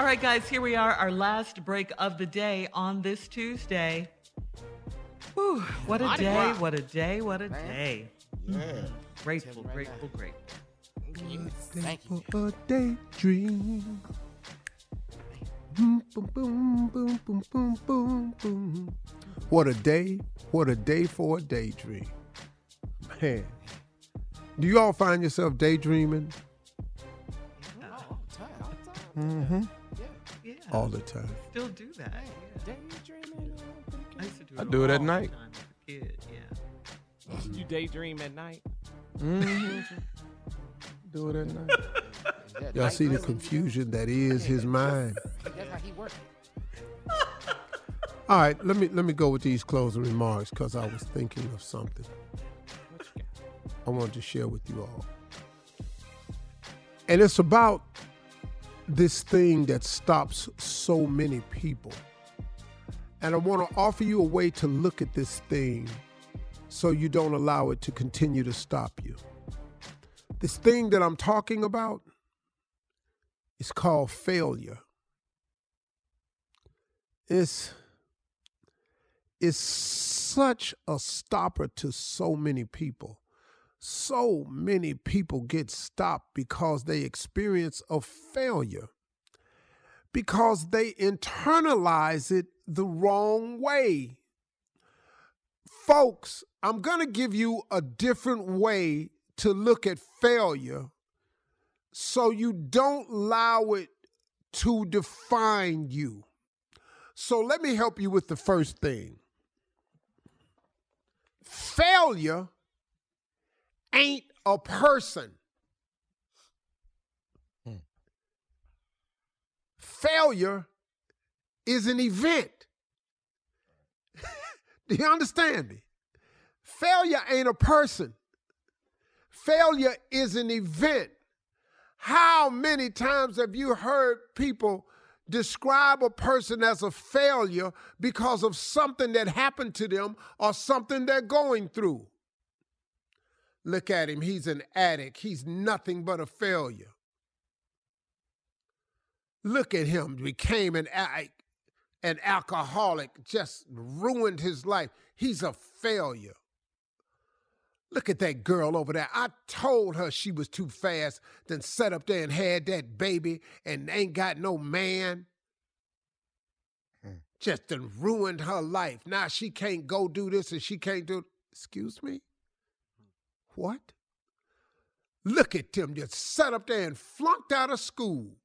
All right, guys, here we are, our last break of the day on this Tuesday. Whew, what a Mardi day, Gras. what a day, what a Man. day. Yeah. Grateful, Right grateful, grateful. Thank you. a daydream. Boom, boom, boom, boom, boom, boom, boom, boom. What a day, what a day for a daydream. Man, do you all find yourself daydreaming All the time. All the time. Mm-hmm. Yeah, all the time? still do that. Yeah. Daydreaming. pretty I used to do I it, do it at night. time as a kid, yeah. You daydream at night. Mm-hmm. Do it at night. good. Y'all see the confusion that is his mind. That's how he works. All right, let me let me go with these closing remarks because I was thinking of something What you got? I wanted to share with you all. And it's about this thing that stops so many people. And I want to offer you a way to look at this thing so you don't allow it to continue to stop you. This thing that I'm talking about is called failure. It's it's such a stopper to so many people. So many people get stopped because they experience a failure, because they internalize it the wrong way. Folks, I'm going to give you a different way to look at failure so you don't allow it to define you. So let me help you with the first thing. Failure ain't a person. Hmm. Failure is an event. Do you understand me? Failure ain't a person. Failure is an event. How many times have you heard people describe a person as a failure because of something that happened to them or something they're going through? Look at him, he's an addict. He's nothing but a failure. Look at him, became an an alcoholic, just ruined his life. He's a failure. Look at that girl over there. I told her she was too fast, then sat up there and had that baby and ain't got no man. Hmm. Just done ruined her life. Now she can't go do this and she can't do. Excuse me? What? Look at them just sat up there and flunked out of school.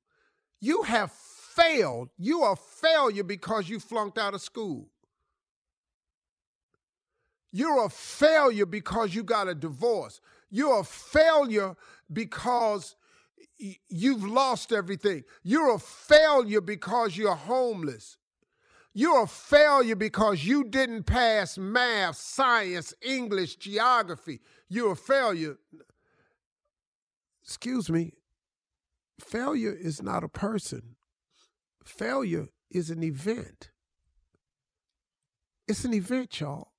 You have failed. You are a failure because you flunked out of school. You're a failure because you got a divorce. You're a failure because you've lost everything. You're a failure because you're homeless. You're a failure because you didn't pass math, science, English, geography. You're a failure. Excuse me. Failure is not a person. Failure is an event. It's an event, y'all.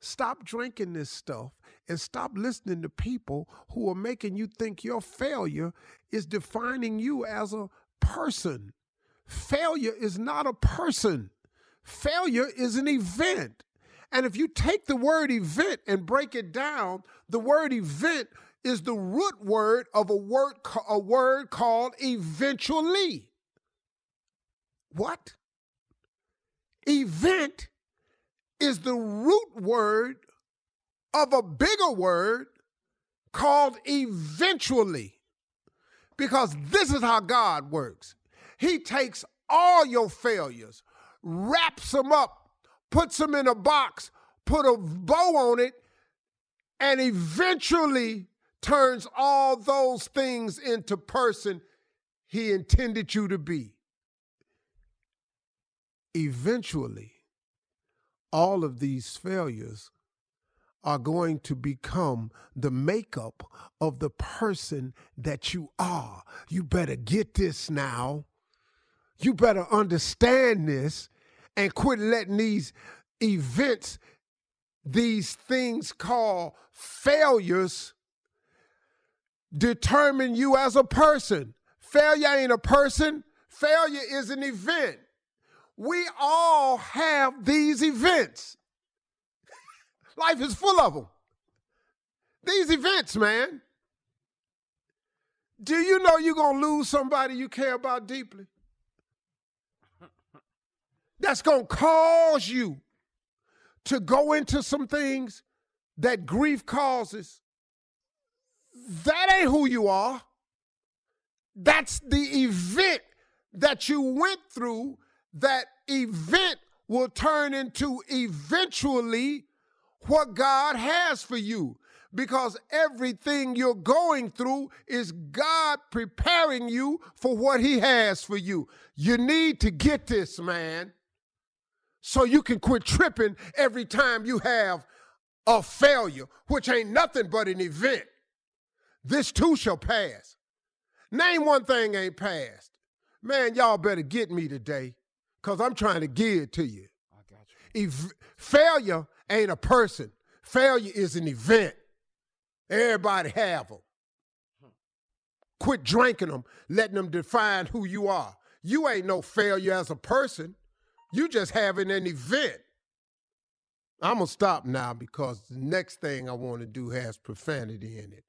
Stop drinking this stuff and stop listening to people who are making you think your failure is defining you as a person. Failure is not a person, failure is an event. And if you take the word event and break it down, the word event is the root word of a word, a word called eventually. What? Event is the root word of a bigger word called eventually. Because this is how God works. He takes all your failures, wraps them up, puts them in a box, put a bow on it, and eventually turns all those things into person he intended you to be. Eventually, all of these failures are going to become the makeup of the person that you are. You better get this now. You better understand this and quit letting these events, these things called failures, determine you as a person. Failure ain't a person, failure is an event. We all have these events. Life is full of them. These events, man. Do you know you're going to lose somebody you care about deeply? That's going to cause you to go into some things that grief causes. That ain't who you are. That's the event that you went through. That event will turn into eventually what God has for you. Because everything you're going through is God preparing you for what He has for you. You need to get this, man, so you can quit tripping every time you have a failure, which ain't nothing but an event. This too shall pass. Name one thing ain't passed. Man, y'all better get me today because I'm trying to give it to you. I got you. Ev- failure ain't a person. Failure is an event. Everybody have them. Hmm. Quit drinking them, letting them define who you are. You ain't no failure as a person. You just having an event. I'm gonna stop now because the next thing I want to do has profanity in it.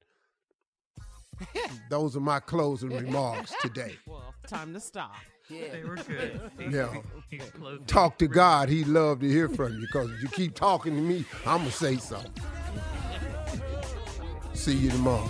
Those are my closing remarks today. Well, time to stop. Yeah. were good. Yeah. Talk to God. He'd love to hear from you because if you keep talking to me, I'm going to say something. See you tomorrow.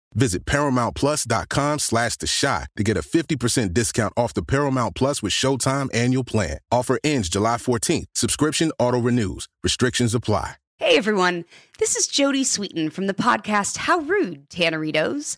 Visit ParamountPlus.com slash The Chi to get a 50% discount off the Paramount Plus with Showtime annual plan. Offer ends July 14th. Subscription auto-renews. Restrictions apply. Hey everyone, this is Jodie Sweetin from the podcast How Rude, Tanneritos.